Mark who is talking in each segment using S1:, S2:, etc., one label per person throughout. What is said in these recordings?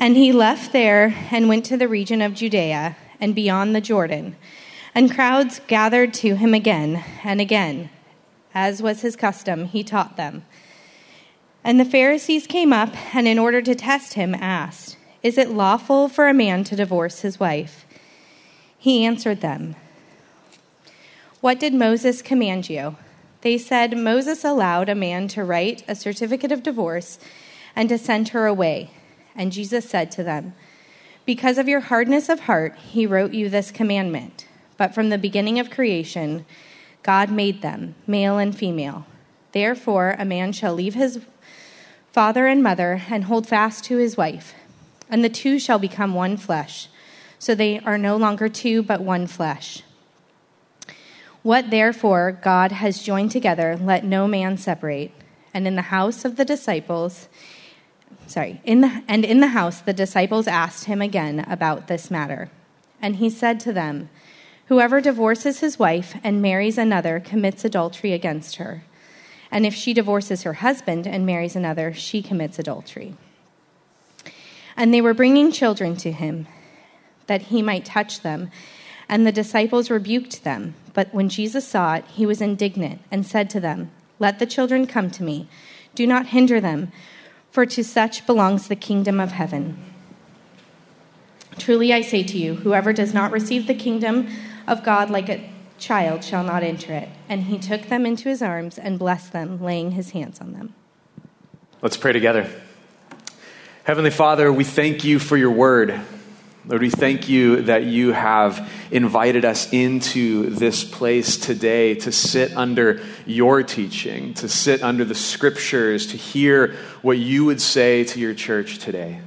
S1: And he left there and went to the region of Judea and beyond the Jordan. And crowds gathered to him again and again. As was his custom, he taught them. And the Pharisees came up and, in order to test him, asked, Is it lawful for a man to divorce his wife? He answered them, What did Moses command you? They said, Moses allowed a man to write a certificate of divorce and to send her away. And Jesus said to them, Because of your hardness of heart, he wrote you this commandment. But from the beginning of creation, God made them, male and female. Therefore, a man shall leave his father and mother and hold fast to his wife, and the two shall become one flesh. So they are no longer two, but one flesh. What therefore God has joined together, let no man separate. And in the house of the disciples, sorry, in the, and in the house the disciples asked him again about this matter. And he said to them, Whoever divorces his wife and marries another commits adultery against her. And if she divorces her husband and marries another, she commits adultery. And they were bringing children to him that he might touch them. And the disciples rebuked them. But when Jesus saw it, he was indignant and said to them, Let the children come to me. Do not hinder them, for to such belongs the kingdom of heaven. Truly I say to you, whoever does not receive the kingdom of God like a child shall not enter it. And he took them into his arms and blessed them, laying his hands on them.
S2: Let's pray together. Heavenly Father, we thank you for your word. Lord, we thank you that you have invited us into this place today to sit under your teaching, to sit under the scriptures, to hear what you would say to your church today.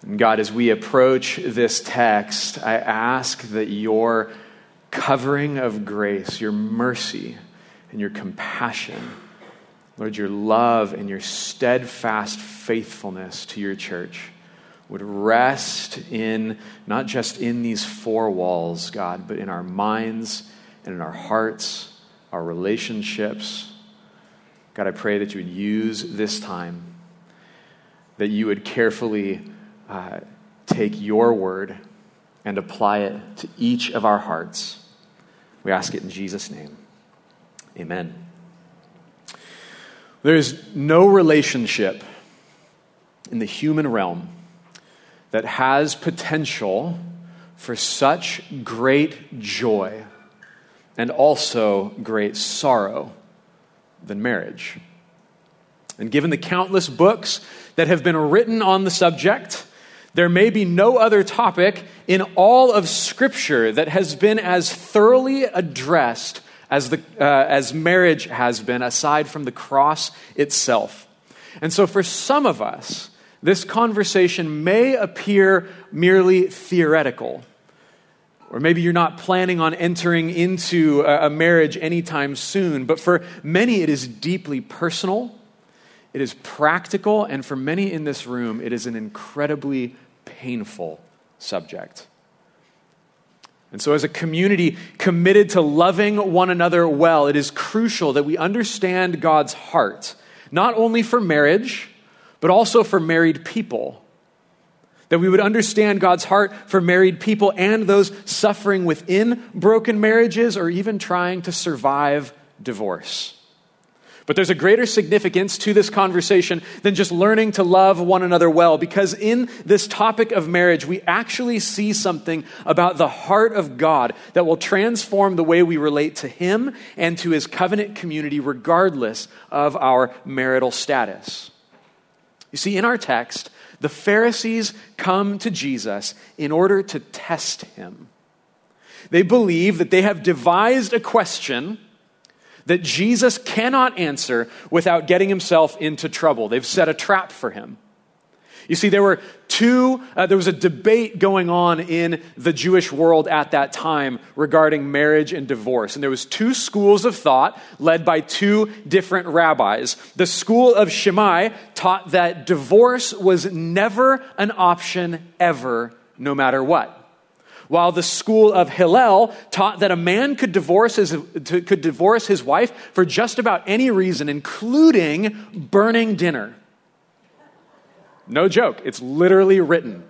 S2: And God, as we approach this text, I ask that your covering of grace, your mercy, and your compassion, Lord, your love and your steadfast faithfulness to your church would rest in not just in these four walls, God, but in our minds and in our hearts, our relationships. God, I pray that you would use this time, that you would carefully uh, take your word and apply it to each of our hearts. We ask it in Jesus' name. Amen. There's no relationship in the human realm that has potential for such great joy and also great sorrow than marriage. And given the countless books that have been written on the subject, there may be no other topic in all of Scripture that has been as thoroughly addressed as, the, uh, as marriage has been, aside from the cross itself. And so, for some of us, this conversation may appear merely theoretical. Or maybe you're not planning on entering into a marriage anytime soon, but for many it is deeply personal, it is practical, and for many in this room, it is an incredibly painful subject. And so, as a community committed to loving one another well, it is crucial that we understand God's heart, not only for marriage, but also for married people. That we would understand God's heart for married people and those suffering within broken marriages or even trying to survive divorce. But there's a greater significance to this conversation than just learning to love one another well, because in this topic of marriage, we actually see something about the heart of God that will transform the way we relate to Him and to His covenant community, regardless of our marital status. You see, in our text, the Pharisees come to Jesus in order to test Him. They believe that they have devised a question that Jesus cannot answer without getting himself into trouble. They've set a trap for him. You see, there were two, uh, there was a debate going on in the Jewish world at that time regarding marriage and divorce. And there was two schools of thought led by two different rabbis. The school of Shammai taught that divorce was never an option ever, no matter what while the school of Hillel taught that a man could divorce his, could divorce his wife for just about any reason, including burning dinner. No joke. It's literally written.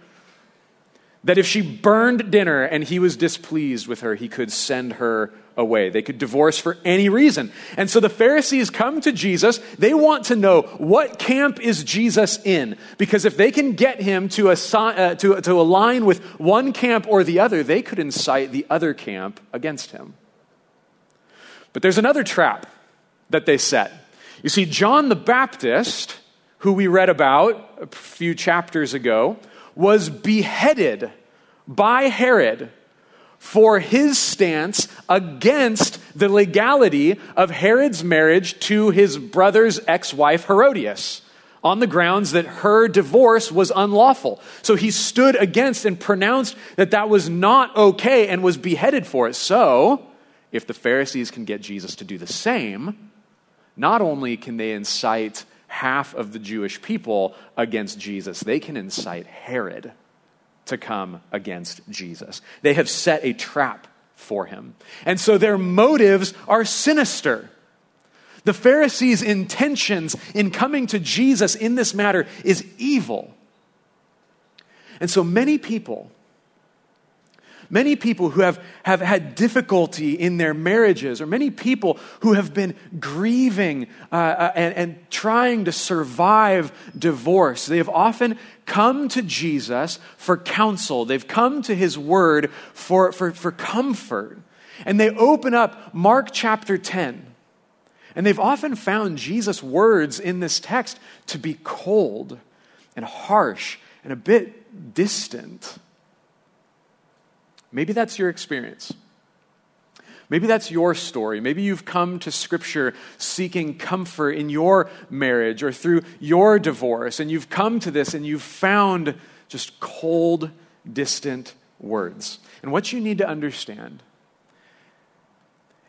S2: That if she burned dinner and he was displeased with her, he could send her away. They could divorce for any reason. And so the Pharisees come to Jesus. They want to know what camp is Jesus in? Because if they can get him to, assign, uh, to, to align with one camp or the other, they could incite the other camp against him. But there's another trap that they set. You see, John the Baptist, who we read about a few chapters ago, was beheaded by Herod for his stance against the legality of Herod's marriage to his brother's ex wife Herodias on the grounds that her divorce was unlawful. So he stood against and pronounced that that was not okay and was beheaded for it. So, if the Pharisees can get Jesus to do the same, not only can they incite half of the Jewish people against Jesus, they can incite Herod to come against Jesus. They have set a trap for him. And so their motives are sinister. The Pharisees' intentions in coming to Jesus in this matter is evil. And so many people Many people who have, have had difficulty in their marriages, or many people who have been grieving uh, uh, and, and trying to survive divorce, they have often come to Jesus for counsel. They've come to his word for, for, for comfort. And they open up Mark chapter 10. And they've often found Jesus' words in this text to be cold and harsh and a bit distant. Maybe that's your experience. Maybe that's your story. Maybe you've come to Scripture seeking comfort in your marriage or through your divorce, and you've come to this and you've found just cold, distant words. And what you need to understand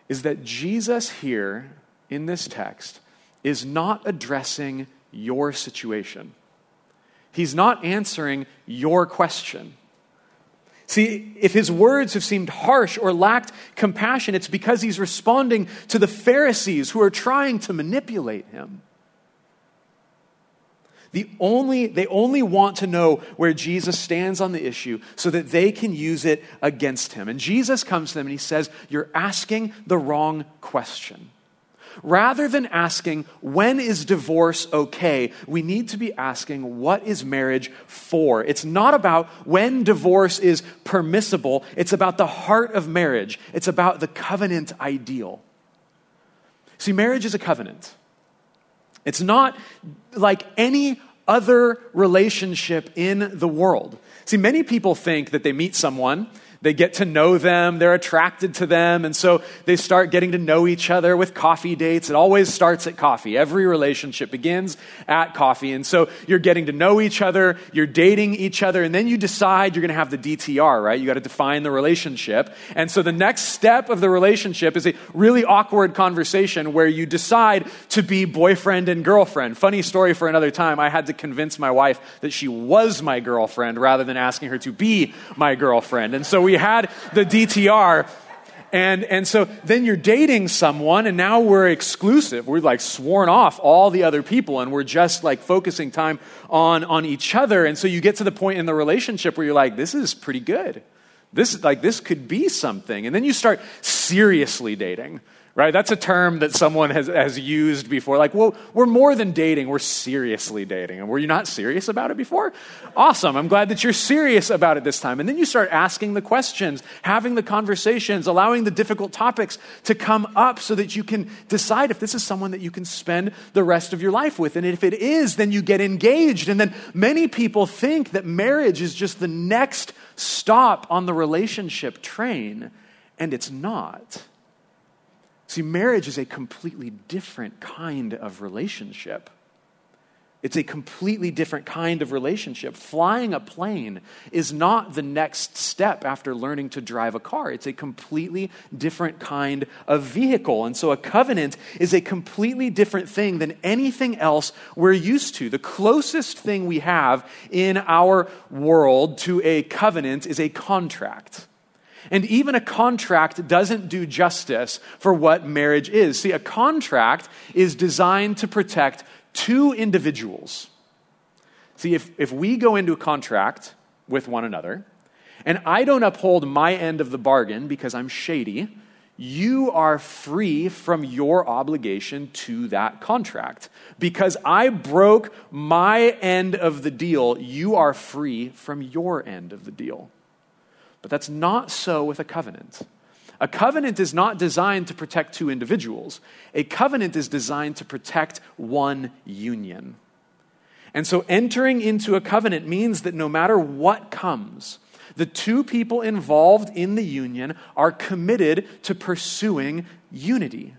S2: is that Jesus here in this text is not addressing your situation, He's not answering your question. See, if his words have seemed harsh or lacked compassion, it's because he's responding to the Pharisees who are trying to manipulate him. The only, they only want to know where Jesus stands on the issue so that they can use it against him. And Jesus comes to them and he says, You're asking the wrong question. Rather than asking, when is divorce okay, we need to be asking, what is marriage for? It's not about when divorce is permissible, it's about the heart of marriage, it's about the covenant ideal. See, marriage is a covenant. It's not like any other relationship in the world. See, many people think that they meet someone they get to know them, they're attracted to them, and so they start getting to know each other with coffee dates. It always starts at coffee. Every relationship begins at coffee. And so you're getting to know each other, you're dating each other, and then you decide you're going to have the DTR, right? You got to define the relationship. And so the next step of the relationship is a really awkward conversation where you decide to be boyfriend and girlfriend. Funny story for another time. I had to convince my wife that she was my girlfriend rather than asking her to be my girlfriend. And so we we had the DTR. And, and so then you're dating someone, and now we're exclusive. We're like sworn off all the other people, and we're just like focusing time on, on each other. And so you get to the point in the relationship where you're like, this is pretty good. This, is like, this could be something. And then you start seriously dating right? That's a term that someone has, has used before. Like, well, we're more than dating, we're seriously dating. And were you not serious about it before? Awesome. I'm glad that you're serious about it this time. And then you start asking the questions, having the conversations, allowing the difficult topics to come up so that you can decide if this is someone that you can spend the rest of your life with. And if it is, then you get engaged. And then many people think that marriage is just the next stop on the relationship train, and it's not. See, marriage is a completely different kind of relationship. It's a completely different kind of relationship. Flying a plane is not the next step after learning to drive a car. It's a completely different kind of vehicle. And so a covenant is a completely different thing than anything else we're used to. The closest thing we have in our world to a covenant is a contract. And even a contract doesn't do justice for what marriage is. See, a contract is designed to protect two individuals. See, if, if we go into a contract with one another, and I don't uphold my end of the bargain because I'm shady, you are free from your obligation to that contract. Because I broke my end of the deal, you are free from your end of the deal. But that's not so with a covenant. A covenant is not designed to protect two individuals, a covenant is designed to protect one union. And so entering into a covenant means that no matter what comes, the two people involved in the union are committed to pursuing unity.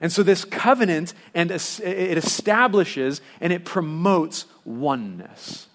S2: And so this covenant and it establishes and it promotes oneness.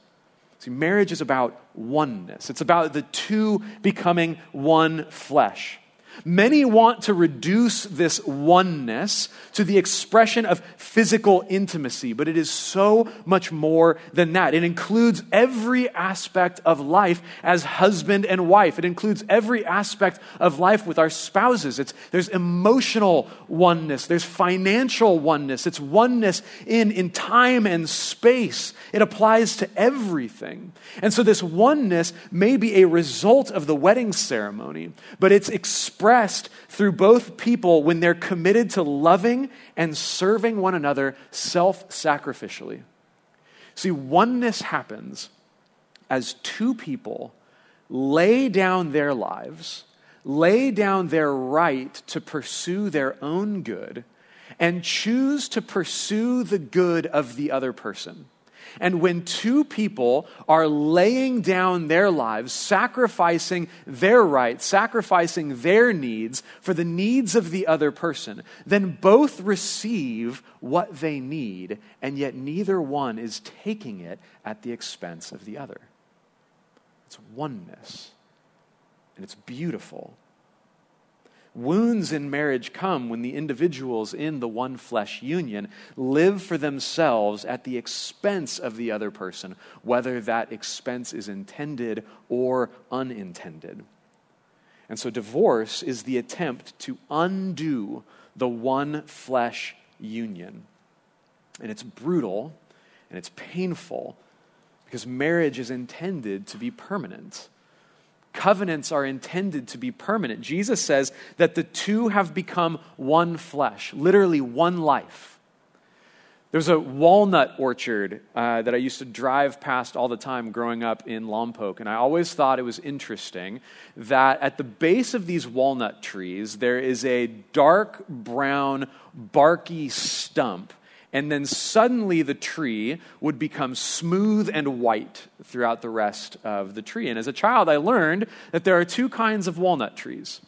S2: See, marriage is about oneness. It's about the two becoming one flesh. Many want to reduce this oneness to the expression of physical intimacy, but it is so much more than that. It includes every aspect of life as husband and wife. It includes every aspect of life with our spouses. It's, there's emotional oneness, there's financial oneness, it's oneness in, in time and space. It applies to everything. And so, this oneness may be a result of the wedding ceremony, but it's expressed expressed through both people when they're committed to loving and serving one another self sacrificially. See, oneness happens as two people lay down their lives, lay down their right to pursue their own good, and choose to pursue the good of the other person. And when two people are laying down their lives, sacrificing their rights, sacrificing their needs for the needs of the other person, then both receive what they need, and yet neither one is taking it at the expense of the other. It's oneness, and it's beautiful. Wounds in marriage come when the individuals in the one flesh union live for themselves at the expense of the other person, whether that expense is intended or unintended. And so, divorce is the attempt to undo the one flesh union. And it's brutal and it's painful because marriage is intended to be permanent. Covenants are intended to be permanent. Jesus says that the two have become one flesh, literally one life. There's a walnut orchard uh, that I used to drive past all the time growing up in Lompoc, and I always thought it was interesting that at the base of these walnut trees, there is a dark brown, barky stump and then suddenly the tree would become smooth and white throughout the rest of the tree. And as a child, I learned that there are two kinds of walnut trees.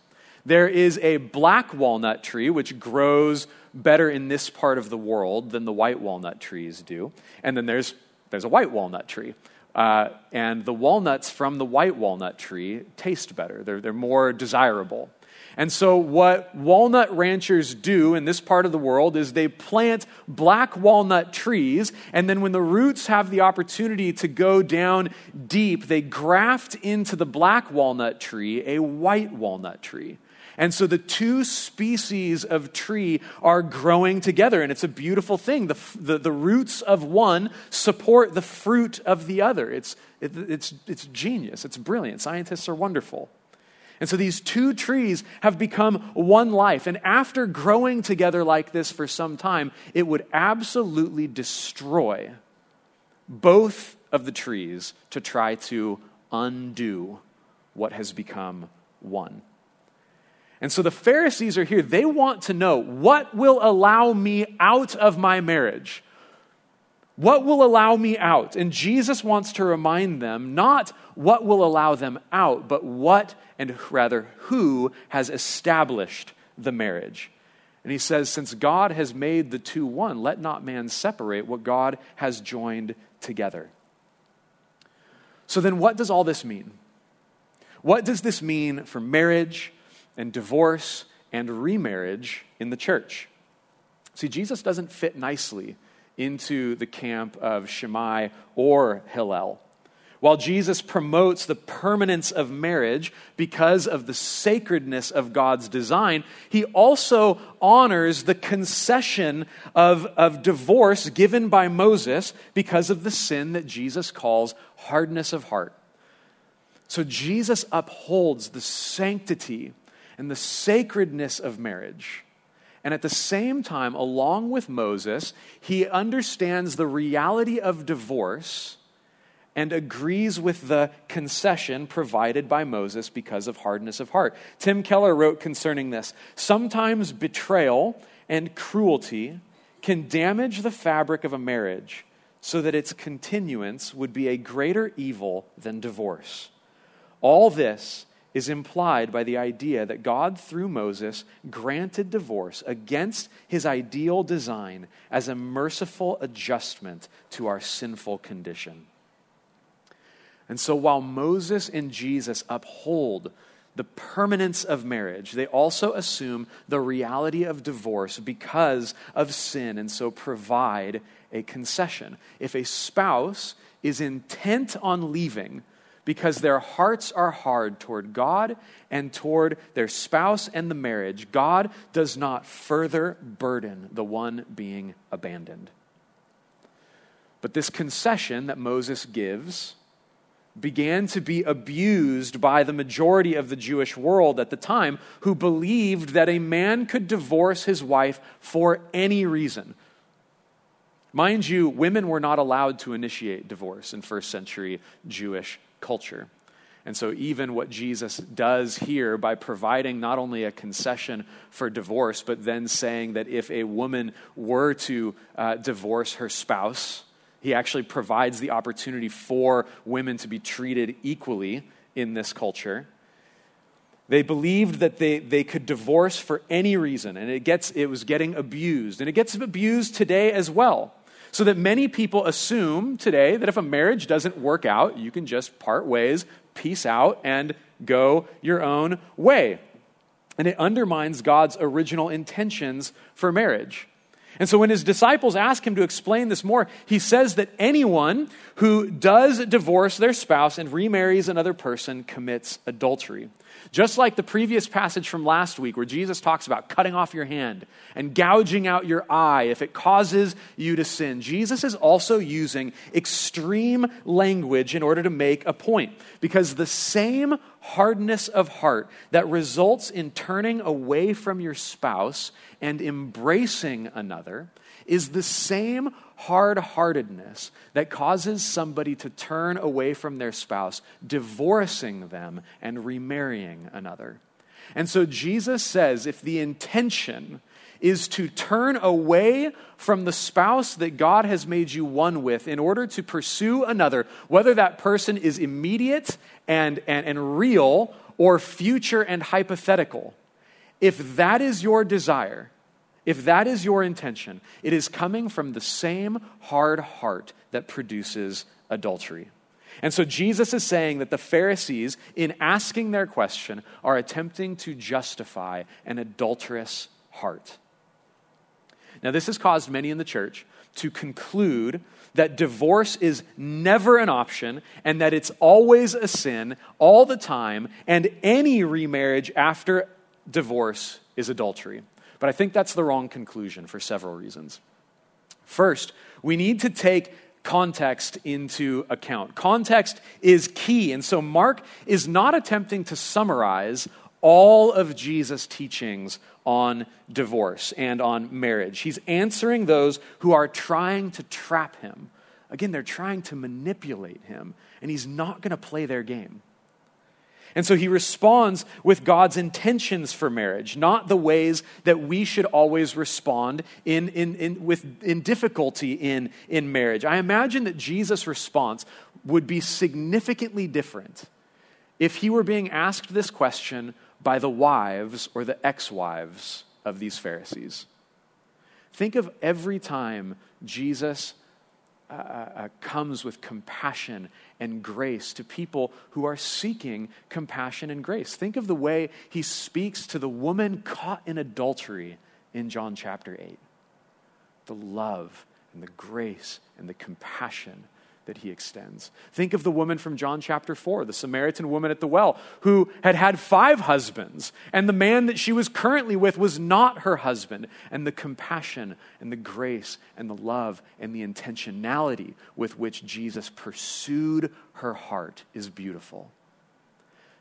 S2: There is a black walnut tree, which grows better in this part of the world than the white walnut trees do. And then there's, there's a white walnut tree. Uh, and the walnuts from the white walnut tree taste better, they're, they're more desirable. And so, what walnut ranchers do in this part of the world is they plant black walnut trees, and then when the roots have the opportunity to go down deep, they graft into the black walnut tree a white walnut tree. And so the two species of tree are growing together, and it's a beautiful thing. The, the, the roots of one support the fruit of the other. It's, it, it's, it's genius, it's brilliant. Scientists are wonderful. And so these two trees have become one life. And after growing together like this for some time, it would absolutely destroy both of the trees to try to undo what has become one. And so the Pharisees are here. They want to know what will allow me out of my marriage? What will allow me out? And Jesus wants to remind them not what will allow them out, but what, and rather who, has established the marriage. And he says, Since God has made the two one, let not man separate what God has joined together. So then, what does all this mean? What does this mean for marriage and divorce and remarriage in the church? See, Jesus doesn't fit nicely into the camp of Shammai or Hillel. while Jesus promotes the permanence of marriage because of the sacredness of God's design, he also honors the concession of, of divorce given by Moses because of the sin that Jesus calls hardness of heart. So Jesus upholds the sanctity and the sacredness of marriage. And at the same time, along with Moses, he understands the reality of divorce and agrees with the concession provided by Moses because of hardness of heart. Tim Keller wrote concerning this Sometimes betrayal and cruelty can damage the fabric of a marriage so that its continuance would be a greater evil than divorce. All this is implied by the idea that God, through Moses, granted divorce against his ideal design as a merciful adjustment to our sinful condition. And so while Moses and Jesus uphold the permanence of marriage, they also assume the reality of divorce because of sin and so provide a concession. If a spouse is intent on leaving because their hearts are hard toward God and toward their spouse and the marriage, God does not further burden the one being abandoned. But this concession that Moses gives began to be abused by the majority of the Jewish world at the time who believed that a man could divorce his wife for any reason. Mind you, women were not allowed to initiate divorce in first century Jewish culture. And so, even what Jesus does here by providing not only a concession for divorce, but then saying that if a woman were to uh, divorce her spouse, he actually provides the opportunity for women to be treated equally in this culture. They believed that they, they could divorce for any reason, and it, gets, it was getting abused. And it gets abused today as well. So that many people assume today that if a marriage doesn't work out, you can just part ways, peace out, and go your own way. And it undermines God's original intentions for marriage. And so when his disciples ask him to explain this more, he says that anyone who does divorce their spouse and remarries another person commits adultery. Just like the previous passage from last week, where Jesus talks about cutting off your hand and gouging out your eye if it causes you to sin, Jesus is also using extreme language in order to make a point. Because the same hardness of heart that results in turning away from your spouse and embracing another is the same hard heartedness that causes somebody to turn away from their spouse, divorcing them and remarrying another. And so Jesus says if the intention is to turn away from the spouse that God has made you one with in order to pursue another, whether that person is immediate and, and, and real or future and hypothetical. If that is your desire, if that is your intention, it is coming from the same hard heart that produces adultery. And so Jesus is saying that the Pharisees, in asking their question, are attempting to justify an adulterous heart. Now, this has caused many in the church to conclude that divorce is never an option and that it's always a sin all the time, and any remarriage after divorce is adultery. But I think that's the wrong conclusion for several reasons. First, we need to take context into account. Context is key, and so Mark is not attempting to summarize all of Jesus' teachings on divorce and on marriage. He's answering those who are trying to trap him. Again, they're trying to manipulate him, and he's not going to play their game. And so he responds with God's intentions for marriage, not the ways that we should always respond in, in, in, with, in difficulty in, in marriage. I imagine that Jesus' response would be significantly different if he were being asked this question by the wives or the ex wives of these Pharisees. Think of every time Jesus uh, uh, uh, comes with compassion and grace to people who are seeking compassion and grace. Think of the way he speaks to the woman caught in adultery in John chapter 8. The love and the grace and the compassion that he extends. Think of the woman from John chapter 4, the Samaritan woman at the well, who had had five husbands, and the man that she was currently with was not her husband. And the compassion and the grace and the love and the intentionality with which Jesus pursued her heart is beautiful.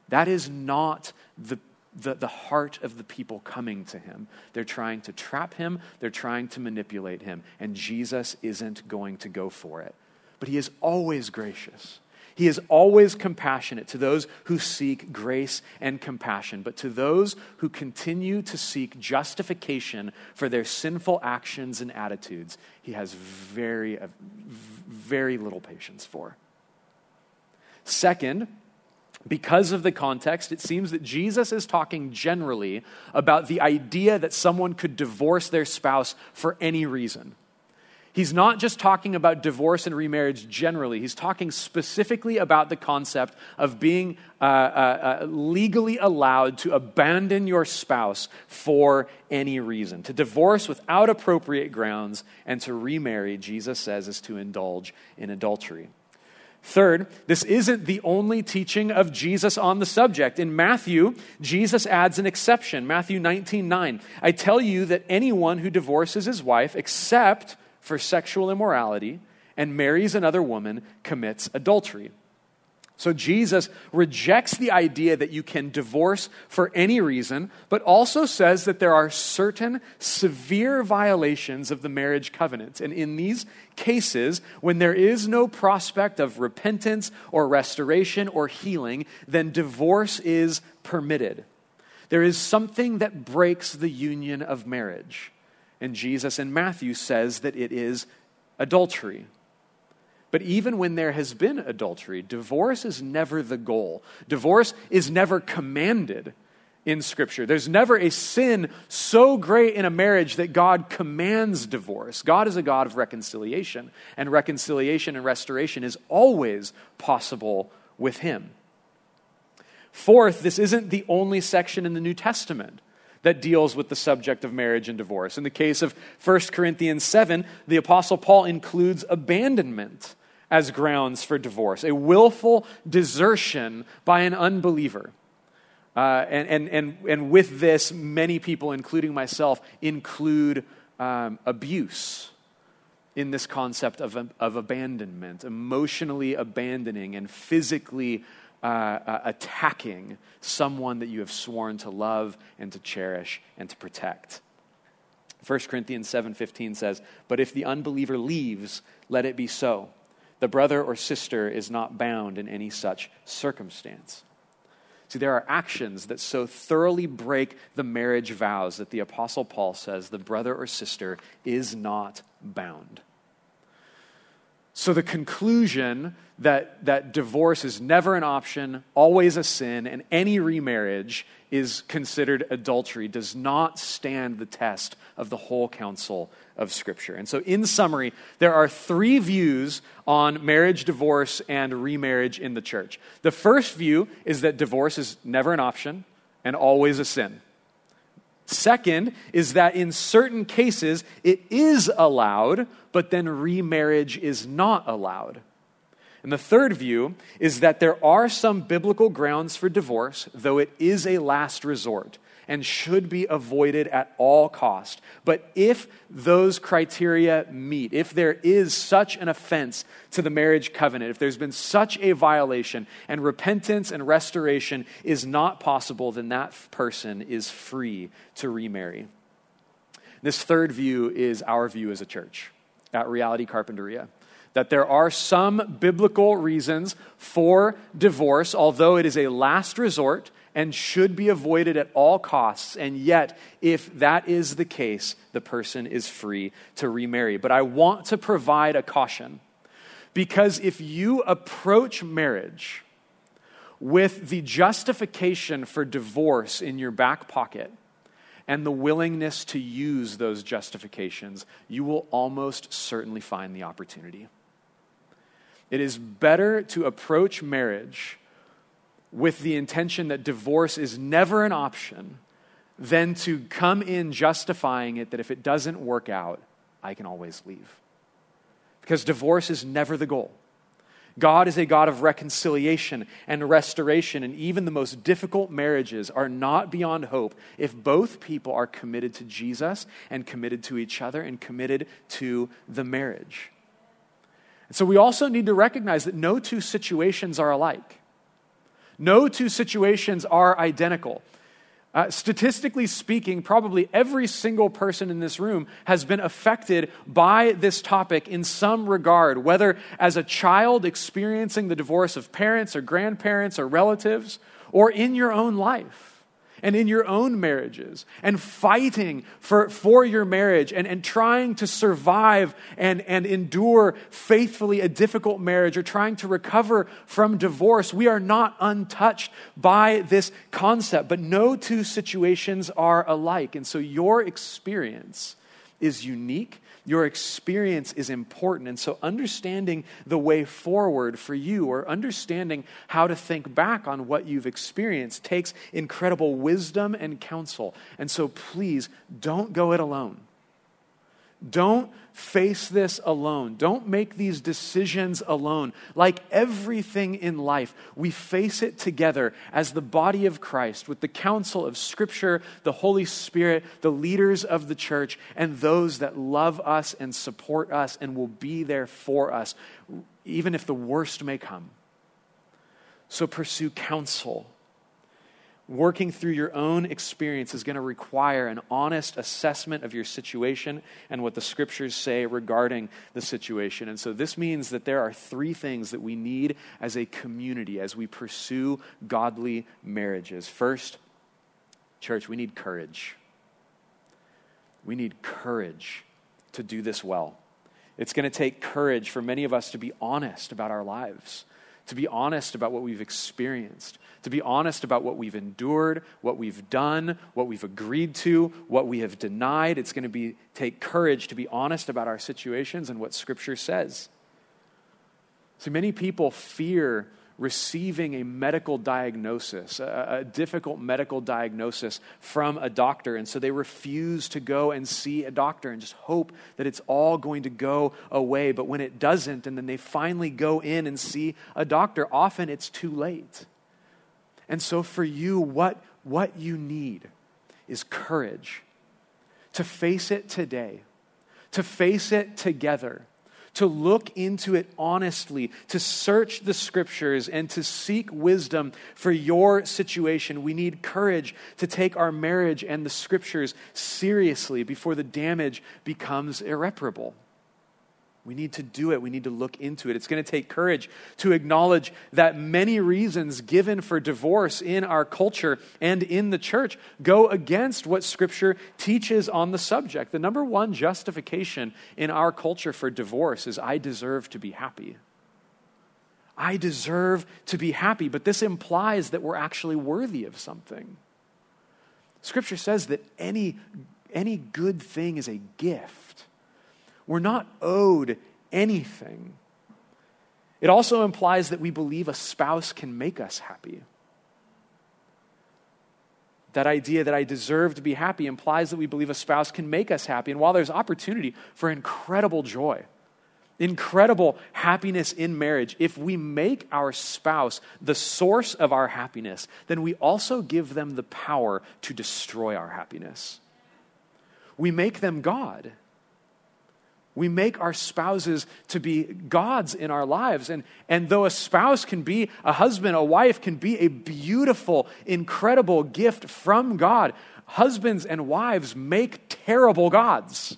S2: That is not the the, the heart of the people coming to him. They're trying to trap him, they're trying to manipulate him, and Jesus isn't going to go for it but he is always gracious. He is always compassionate to those who seek grace and compassion, but to those who continue to seek justification for their sinful actions and attitudes, he has very, uh, very little patience for. Second, because of the context, it seems that Jesus is talking generally about the idea that someone could divorce their spouse for any reason. He's not just talking about divorce and remarriage generally. He's talking specifically about the concept of being uh, uh, uh, legally allowed to abandon your spouse for any reason. To divorce without appropriate grounds and to remarry, Jesus says, is to indulge in adultery. Third, this isn't the only teaching of Jesus on the subject. In Matthew, Jesus adds an exception. Matthew 19 9. I tell you that anyone who divorces his wife, except for sexual immorality and marries another woman commits adultery. So Jesus rejects the idea that you can divorce for any reason, but also says that there are certain severe violations of the marriage covenant. And in these cases, when there is no prospect of repentance or restoration or healing, then divorce is permitted. There is something that breaks the union of marriage. And Jesus in Matthew says that it is adultery. But even when there has been adultery, divorce is never the goal. Divorce is never commanded in Scripture. There's never a sin so great in a marriage that God commands divorce. God is a God of reconciliation, and reconciliation and restoration is always possible with Him. Fourth, this isn't the only section in the New Testament that deals with the subject of marriage and divorce. In the case of 1 Corinthians 7, the Apostle Paul includes abandonment as grounds for divorce, a willful desertion by an unbeliever. Uh, and, and, and, and with this, many people, including myself, include um, abuse in this concept of, of abandonment, emotionally abandoning and physically uh, uh, attacking someone that you have sworn to love and to cherish and to protect. 1 Corinthians 7:15 says, "But if the unbeliever leaves, let it be so. The brother or sister is not bound in any such circumstance." See, there are actions that so thoroughly break the marriage vows that the apostle Paul says the brother or sister is not bound. So the conclusion that, that divorce is never an option, always a sin, and any remarriage is considered adultery does not stand the test of the whole counsel of Scripture. And so, in summary, there are three views on marriage, divorce, and remarriage in the church. The first view is that divorce is never an option and always a sin. Second is that in certain cases it is allowed, but then remarriage is not allowed. And the third view is that there are some biblical grounds for divorce, though it is a last resort and should be avoided at all cost. But if those criteria meet, if there is such an offense to the marriage covenant, if there's been such a violation and repentance and restoration is not possible, then that person is free to remarry. This third view is our view as a church at Reality Carpinteria that there are some biblical reasons for divorce, although it is a last resort and should be avoided at all costs. And yet, if that is the case, the person is free to remarry. But I want to provide a caution because if you approach marriage with the justification for divorce in your back pocket, and the willingness to use those justifications, you will almost certainly find the opportunity. It is better to approach marriage with the intention that divorce is never an option than to come in justifying it that if it doesn't work out, I can always leave. Because divorce is never the goal. God is a God of reconciliation and restoration, and even the most difficult marriages are not beyond hope if both people are committed to Jesus and committed to each other and committed to the marriage. And so we also need to recognize that no two situations are alike. No two situations are identical. Uh, statistically speaking, probably every single person in this room has been affected by this topic in some regard, whether as a child experiencing the divorce of parents or grandparents or relatives, or in your own life and in your own marriages and fighting for, for your marriage and, and trying to survive and, and endure faithfully a difficult marriage or trying to recover from divorce. We are not untouched by this concept, but no two situations are alike. And so your experience is unique your experience is important. And so, understanding the way forward for you or understanding how to think back on what you've experienced takes incredible wisdom and counsel. And so, please don't go it alone. Don't face this alone. Don't make these decisions alone. Like everything in life, we face it together as the body of Christ with the counsel of Scripture, the Holy Spirit, the leaders of the church, and those that love us and support us and will be there for us, even if the worst may come. So pursue counsel working through your own experience is going to require an honest assessment of your situation and what the scriptures say regarding the situation. And so this means that there are three things that we need as a community as we pursue godly marriages. First, church, we need courage. We need courage to do this well. It's going to take courage for many of us to be honest about our lives, to be honest about what we've experienced, to be honest about what we've endured, what we've done, what we've agreed to, what we have denied. It's going to be take courage to be honest about our situations and what Scripture says. See, many people fear receiving a medical diagnosis, a, a, difficult medical diagnosis from a doctor. And so they refuse to go and see a doctor and just hope that it's all going to go away. But when it doesn't, and then they finally go in and see a doctor, often it's too late. And so, for you, what, what you need is courage to face it today, to face it together, to look into it honestly, to search the scriptures, and to seek wisdom for your situation. We need courage to take our marriage and the scriptures seriously before the damage becomes irreparable. We need to do it. We need to look into it. It's going to take courage to acknowledge that many reasons given for divorce in our culture and in the church go against what Scripture teaches on the subject. The number one justification in our culture for divorce is I deserve to be happy. I deserve to be happy, but this implies that we're actually worthy of something. Scripture says that any, any good thing is a gift. We're not owed anything. It also implies that we believe a spouse can make us happy. That idea that I deserve to be happy implies that we believe a spouse can make us happy. And while there's opportunity for incredible joy, incredible happiness in marriage, if we make our spouse the source of our happiness, then we also give them the power to destroy our happiness. We make them God. We make our spouses to be gods in our lives. And, and though a spouse can be, a husband, a wife can be a beautiful, incredible gift from God, husbands and wives make terrible gods.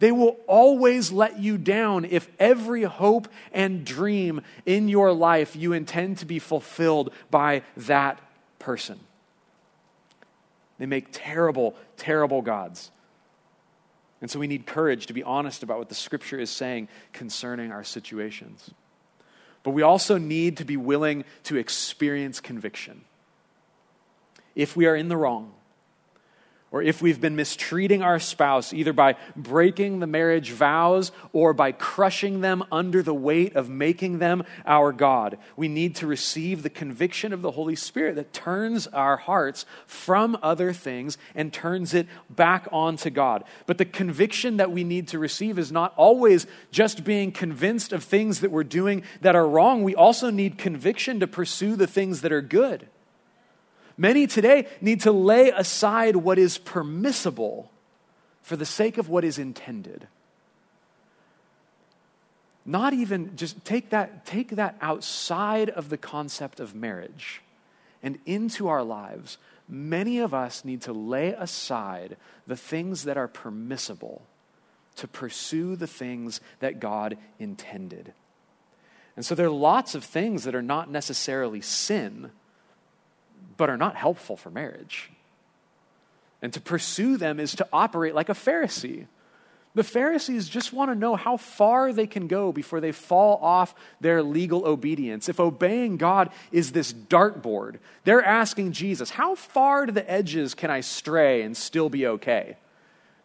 S2: They will always let you down if every hope and dream in your life you intend to be fulfilled by that person. They make terrible, terrible gods. And so we need courage to be honest about what the scripture is saying concerning our situations. But we also need to be willing to experience conviction. If we are in the wrong, or if we've been mistreating our spouse, either by breaking the marriage vows or by crushing them under the weight of making them our God, we need to receive the conviction of the Holy Spirit that turns our hearts from other things and turns it back onto God. But the conviction that we need to receive is not always just being convinced of things that we're doing that are wrong. We also need conviction to pursue the things that are good. Many today need to lay aside what is permissible for the sake of what is intended. Not even just take that, take that outside of the concept of marriage and into our lives. Many of us need to lay aside the things that are permissible to pursue the things that God intended. And so there are lots of things that are not necessarily sin but are not helpful for marriage. And to pursue them is to operate like a Pharisee. The Pharisees just want to know how far they can go before they fall off their legal obedience. If obeying God is this dartboard, they're asking Jesus, How far to the edges can I stray and still be okay?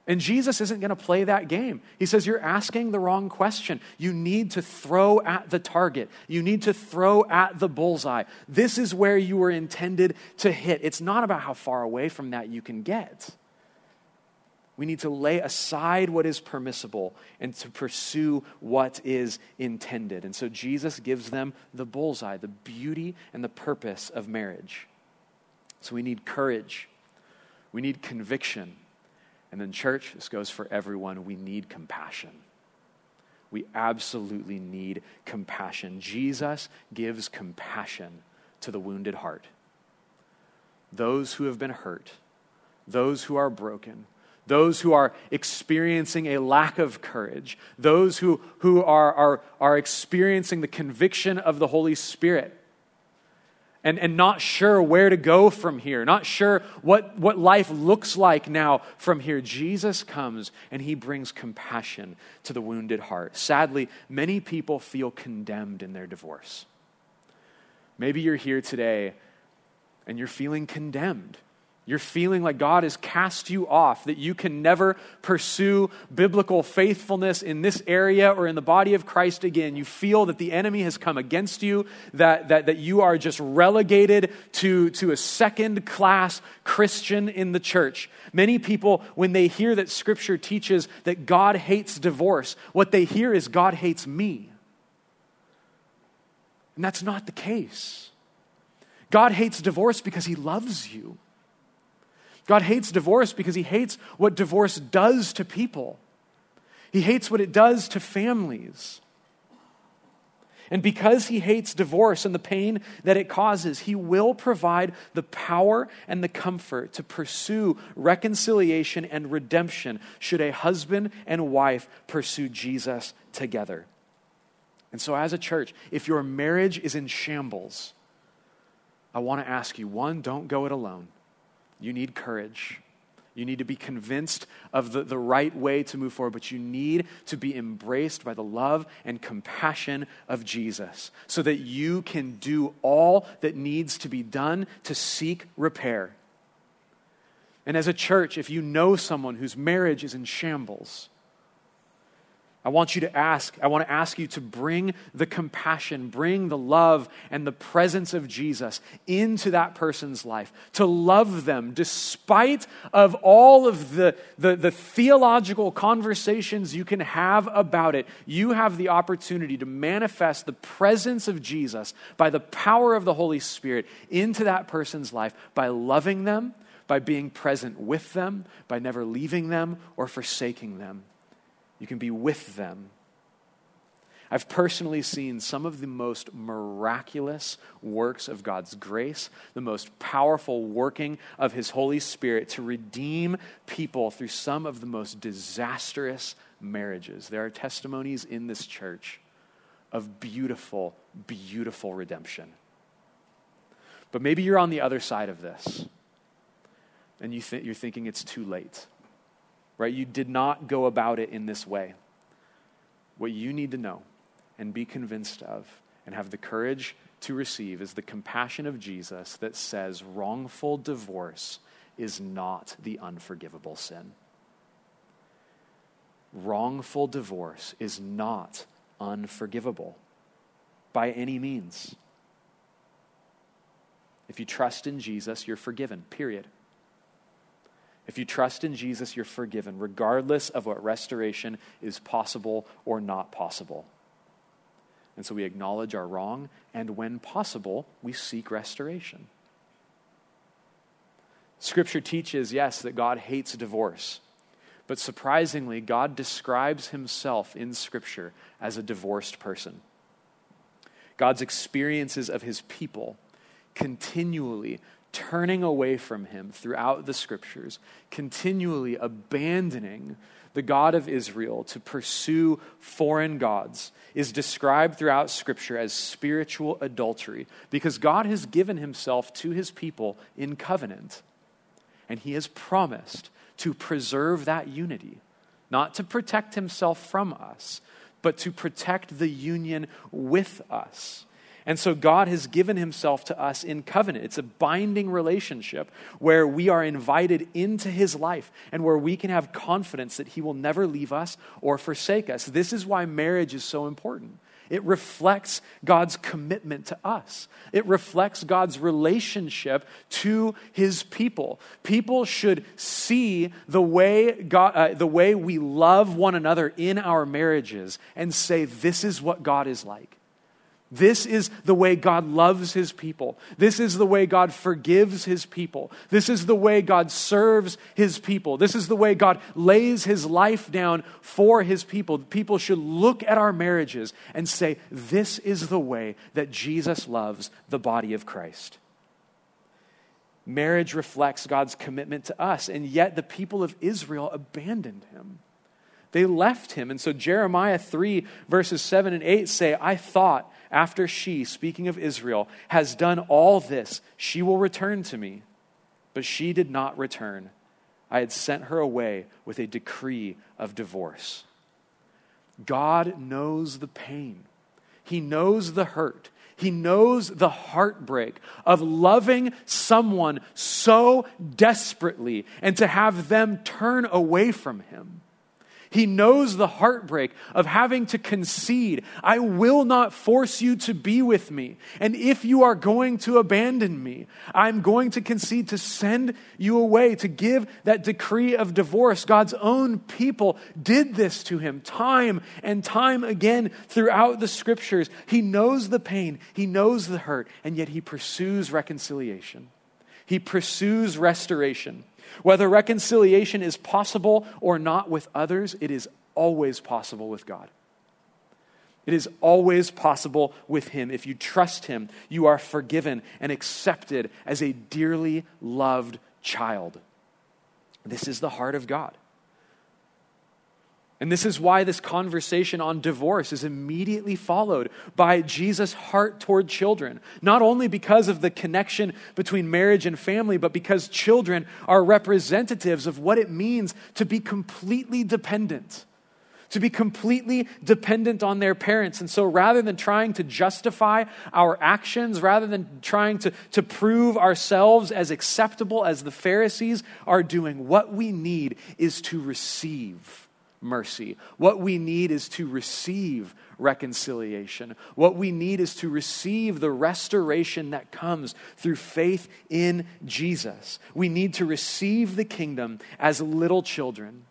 S2: And Jesus isn't going to play that game. He says, You're asking the wrong question. You need to throw at the target, you need to throw at the bullseye. This is where you were intended to hit. It's not about how far away from that you can get. We need to lay aside what is permissible and to pursue what is intended. And so Jesus gives them the bullseye, the beauty and the purpose of marriage. So we need courage, we need conviction. And then, church, this goes for everyone. We need compassion. We absolutely need compassion. Jesus gives compassion to the wounded heart. Those who have been hurt, those who are broken, those who are experiencing a lack of courage, those who, who are, are, are experiencing the conviction of the Holy Spirit and, and not sure where to go from here, not sure what, what life looks like now from here, Jesus comes and he brings compassion to the wounded heart. Sadly, many people feel condemned in their divorce. Maybe you're here today and you're feeling condemned. You're feeling like God has cast you off, that you can never pursue biblical faithfulness in this area or in the body of Christ again. You feel that the enemy has come against you, that, that, that you are just relegated to, to a second class Christian in the church. Many people, when they hear that Scripture teaches that God hates divorce, what they hear is God hates me. And that's not the case. God hates divorce because he loves you. God hates divorce because he hates what divorce does to people. He hates what it does to families. And because he hates divorce and the pain that it causes, he will provide the power and the comfort to pursue reconciliation and redemption should a husband and wife pursue Jesus together. And so, as a church, if your marriage is in shambles, I want to ask you one, don't go it alone. You need courage. You need to be convinced of the, the right way to move forward, but you need to be embraced by the love and compassion of Jesus so that you can do all that needs to be done to seek repair. And as a church, if you know someone whose marriage is in shambles, I want you to ask, I want to ask you to bring the compassion, bring the love and the presence of Jesus into that person's life, to love them despite of all of the, the, the, theological conversations you can have about it. You have the opportunity to manifest the presence of Jesus by the power of the Holy Spirit into that person's life by loving them, by being present with them, by never leaving them or forsaking them. You can be with them. I've personally seen some of the most miraculous works of God's grace, the most powerful working of His Holy Spirit to redeem people through some of the most disastrous marriages. There are testimonies in this church of beautiful, beautiful redemption. But maybe you're on the other side of this and you th- you're thinking it's too late right? You did not go about it in this way. What you need to know and be convinced of and have the courage to receive is the compassion of Jesus that says wrongful divorce is not the unforgivable sin. Wrongful divorce is not unforgivable by any means. If you trust in Jesus, you're forgiven, period. If you trust in Jesus, you're forgiven, regardless of what restoration is possible or not possible. And so we acknowledge our wrong, and when possible, we seek restoration. Scripture teaches, yes, that God hates divorce. But surprisingly, God describes himself in Scripture as a divorced person. God's experiences of his people continually turning away from him throughout the scriptures, continually abandoning the God of Israel to pursue foreign gods, is described throughout scripture as spiritual adultery because God has given himself to his people in covenant. And he has promised to preserve that unity, not to protect himself from us, but to protect the union with us. And so God has given himself to us in covenant. It's a binding relationship where we are invited into his life and where we can have confidence that he will never leave us or forsake us. This is why marriage is so important. It reflects God's commitment to us. It reflects God's relationship to his people. People should see the way, God, uh, the way we love one another in our marriages and say, This is what God is like. This is the way God loves his people. This is the way God forgives his people. This is the way God serves his people. This is the way God lays his life down for his people. People should look at our marriages and say, This is the way that Jesus loves the body of Christ. Marriage reflects God's commitment to us, and yet the people of Israel abandoned him. They left him. And so Jeremiah 3, verses 7 and 8 say, I thought after she, speaking of Israel, has done all this, she will return to me. But she did not return. I had sent her away with a decree of divorce. God knows the pain, He knows the hurt. He knows the heartbreak of loving someone so desperately and to have them turn away from him. He knows the heartbreak of having to concede, I will not force you to be with me. And if you are going to abandon me, I'm going to concede to send you away, to give that decree of divorce. God's own people did this to him time and time again throughout the scriptures. He knows the pain, he knows the hurt, and yet he pursues reconciliation. He pursues restoration. Whether reconciliation is possible or not with others, it is always possible with God. It is always possible with Him. If you trust Him, you are forgiven and accepted as a dearly loved child. This is the heart of God. And this is why this conversation on divorce is immediately followed by Jesus' heart toward children. Not only because of the connection between marriage and family, but because children are representatives of what it means to be completely dependent. To be completely dependent on their parents. And so rather than trying to justify our actions, rather than trying to, to prove ourselves as acceptable as the Pharisees are doing, what we need is to receive mercy. What we need is to receive reconciliation. What we need is to receive the restoration that comes through faith in Jesus. We need to receive the kingdom as little children,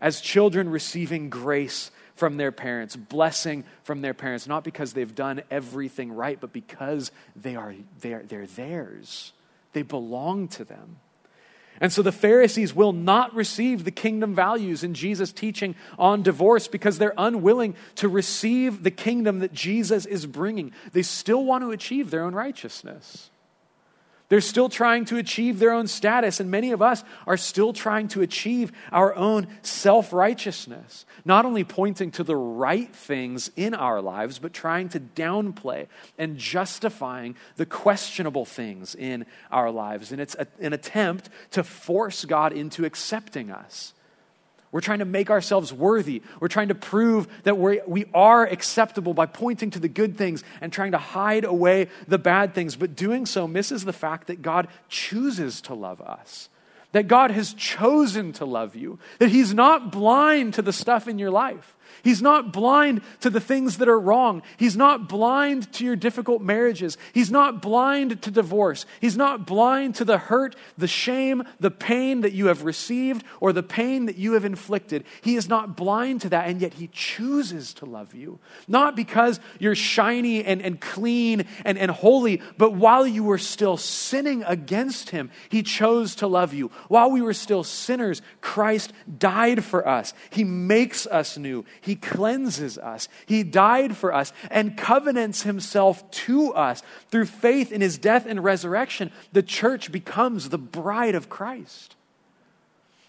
S2: as children receiving grace from their parents, blessing from their parents, not because they've done everything right, but because they are, they are, they're theirs. They belong to them. And so the Pharisees will not receive the kingdom values in Jesus' teaching on divorce because they're unwilling to receive the kingdom that Jesus is bringing. They still want to achieve their own righteousness. They're still trying to achieve their own status, and many of us are still trying to achieve our own self righteousness. Not only pointing to the right things in our lives, but trying to downplay and justifying the questionable things in our lives. And it's a, an attempt to force God into accepting us. We're trying to make ourselves worthy. We're trying to prove that we're, we are acceptable by pointing to the good things and trying to hide away the bad things. But doing so misses the fact that God chooses to love us. that God has chosen to love you, that He's not blind to the stuff in your life. He's not blind to the things that are wrong. He's not blind to your difficult marriages. He's not blind to divorce. He's not blind to the hurt, the shame, the pain that you have received or the pain that you have inflicted. He is not blind to that, and yet He chooses to love you. Not because you're shiny and, and clean and, and holy, but while you were still sinning against Him, He chose to love you. While we were still sinners, Christ died for us. He makes us new. He cleanses us. He died for us and covenants himself to us. Through faith in his death and resurrection, the church becomes the bride of Christ.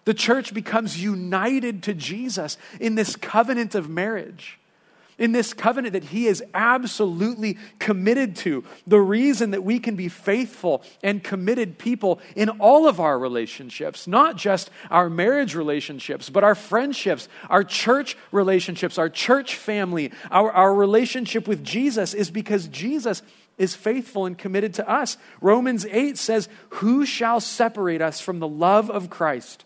S2: The church becomes united to Jesus in this covenant of marriage in this covenant that He is absolutely committed to. The reason that we can be faithful and committed people in all of our relationships, not just our marriage relationships, but our friendships, our church relationships, our church family, our, our relationship with Jesus, is because Jesus is faithful and committed to us. Romans 8 says, Who shall separate us from the love of Christ?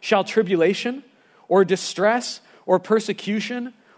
S2: Shall tribulation or distress or persecution?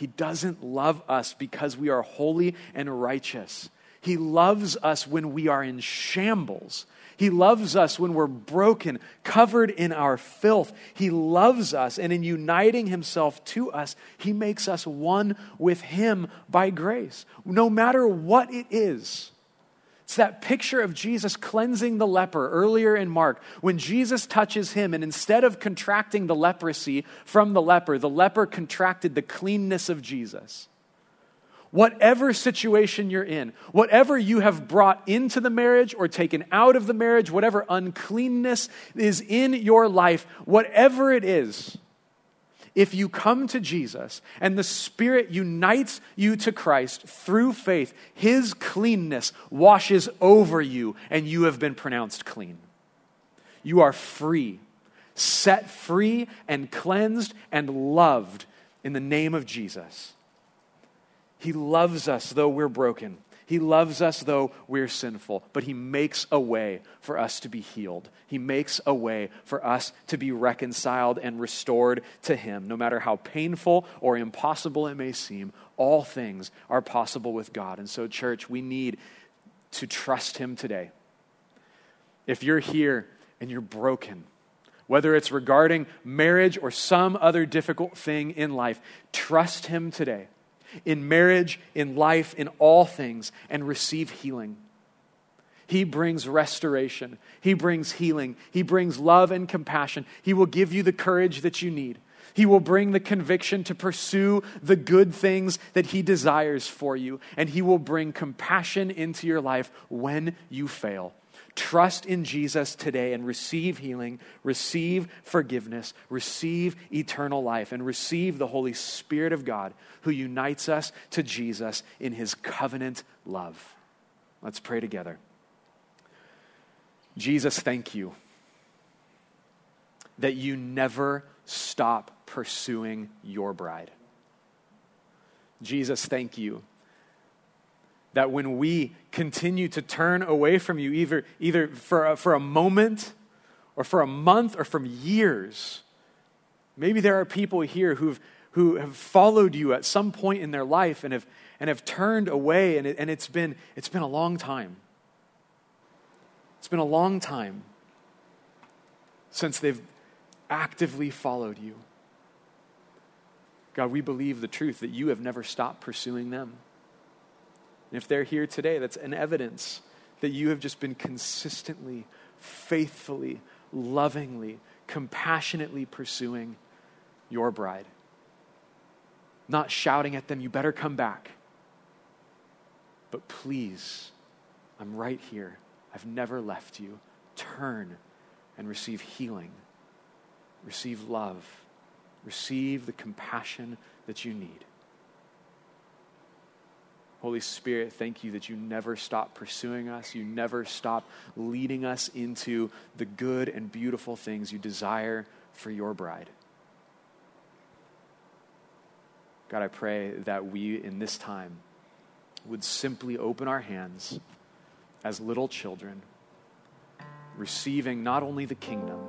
S2: He doesn't love us because we are holy and righteous. He loves us when we are in shambles. He loves us when we're broken, covered in our filth. He loves us, and in uniting Himself to us, He makes us one with Him by grace. No matter what it is, it's that picture of Jesus cleansing the leper earlier in Mark when Jesus touches him, and instead of contracting the leprosy from the leper, the leper contracted the cleanness of Jesus. Whatever situation you're in, whatever you have brought into the marriage or taken out of the marriage, whatever uncleanness is in your life, whatever it is, if you come to Jesus and the Spirit unites you to Christ through faith, His cleanness washes over you and you have been pronounced clean. You are free, set free and cleansed and loved in the name of Jesus. He loves us though we're broken. He loves us though we're sinful, but He makes a way for us to be healed. He makes a way for us to be reconciled and restored to Him. No matter how painful or impossible it may seem, all things are possible with God. And so, church, we need to trust Him today. If you're here and you're broken, whether it's regarding marriage or some other difficult thing in life, trust Him today in marriage, in life, in all things, and receive healing. He brings restoration. He brings healing. He brings love and compassion. He will give you the courage that you need. He will bring the conviction to pursue the good things that He desires for you. And He will bring compassion into your life when you fail. Trust in Jesus today and receive healing, receive forgiveness, receive eternal life, and receive the Holy Spirit of God who unites us to Jesus in his covenant love. Let's pray together. Jesus, thank you that you never stop pursuing your bride. Jesus, thank you that when we continue to turn away from you, either, either for, a, for a moment or for a month or from years, maybe there are people here who've, who have followed you at some point in their life and have, and have turned away, and, it, and it's, been, it's been a long time. It's been a long time since they've actively followed you. God, we believe the truth that you have never stopped pursuing them. And if they're here today, that's an evidence that you have just been consistently, faithfully, lovingly, compassionately pursuing your bride. Not shouting at them, you better come back. But please, I'm right here. I've never left you. Turn and receive healing, receive love, receive the compassion that you need. Holy Spirit, thank you that you never stop pursuing us. You never stop leading us into the good and beautiful things you desire for your bride. God, I pray that we in this time would simply open our hands as little children, receiving not only the kingdom,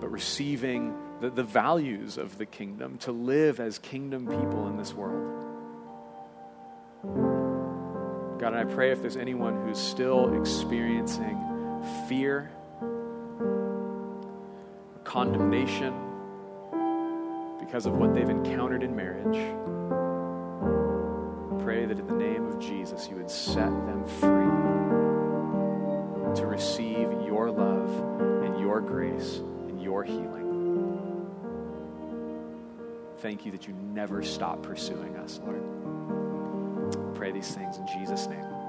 S2: but receiving the, the values of the kingdom, to live as kingdom people in this world. God, and I pray if there's anyone who's still experiencing fear, condemnation because of what they've encountered in marriage, pray that in the name of Jesus you would set them free to receive your love and your grace and your healing. Thank you that you never stop pursuing us, Lord. Pray these things in Jesus' name.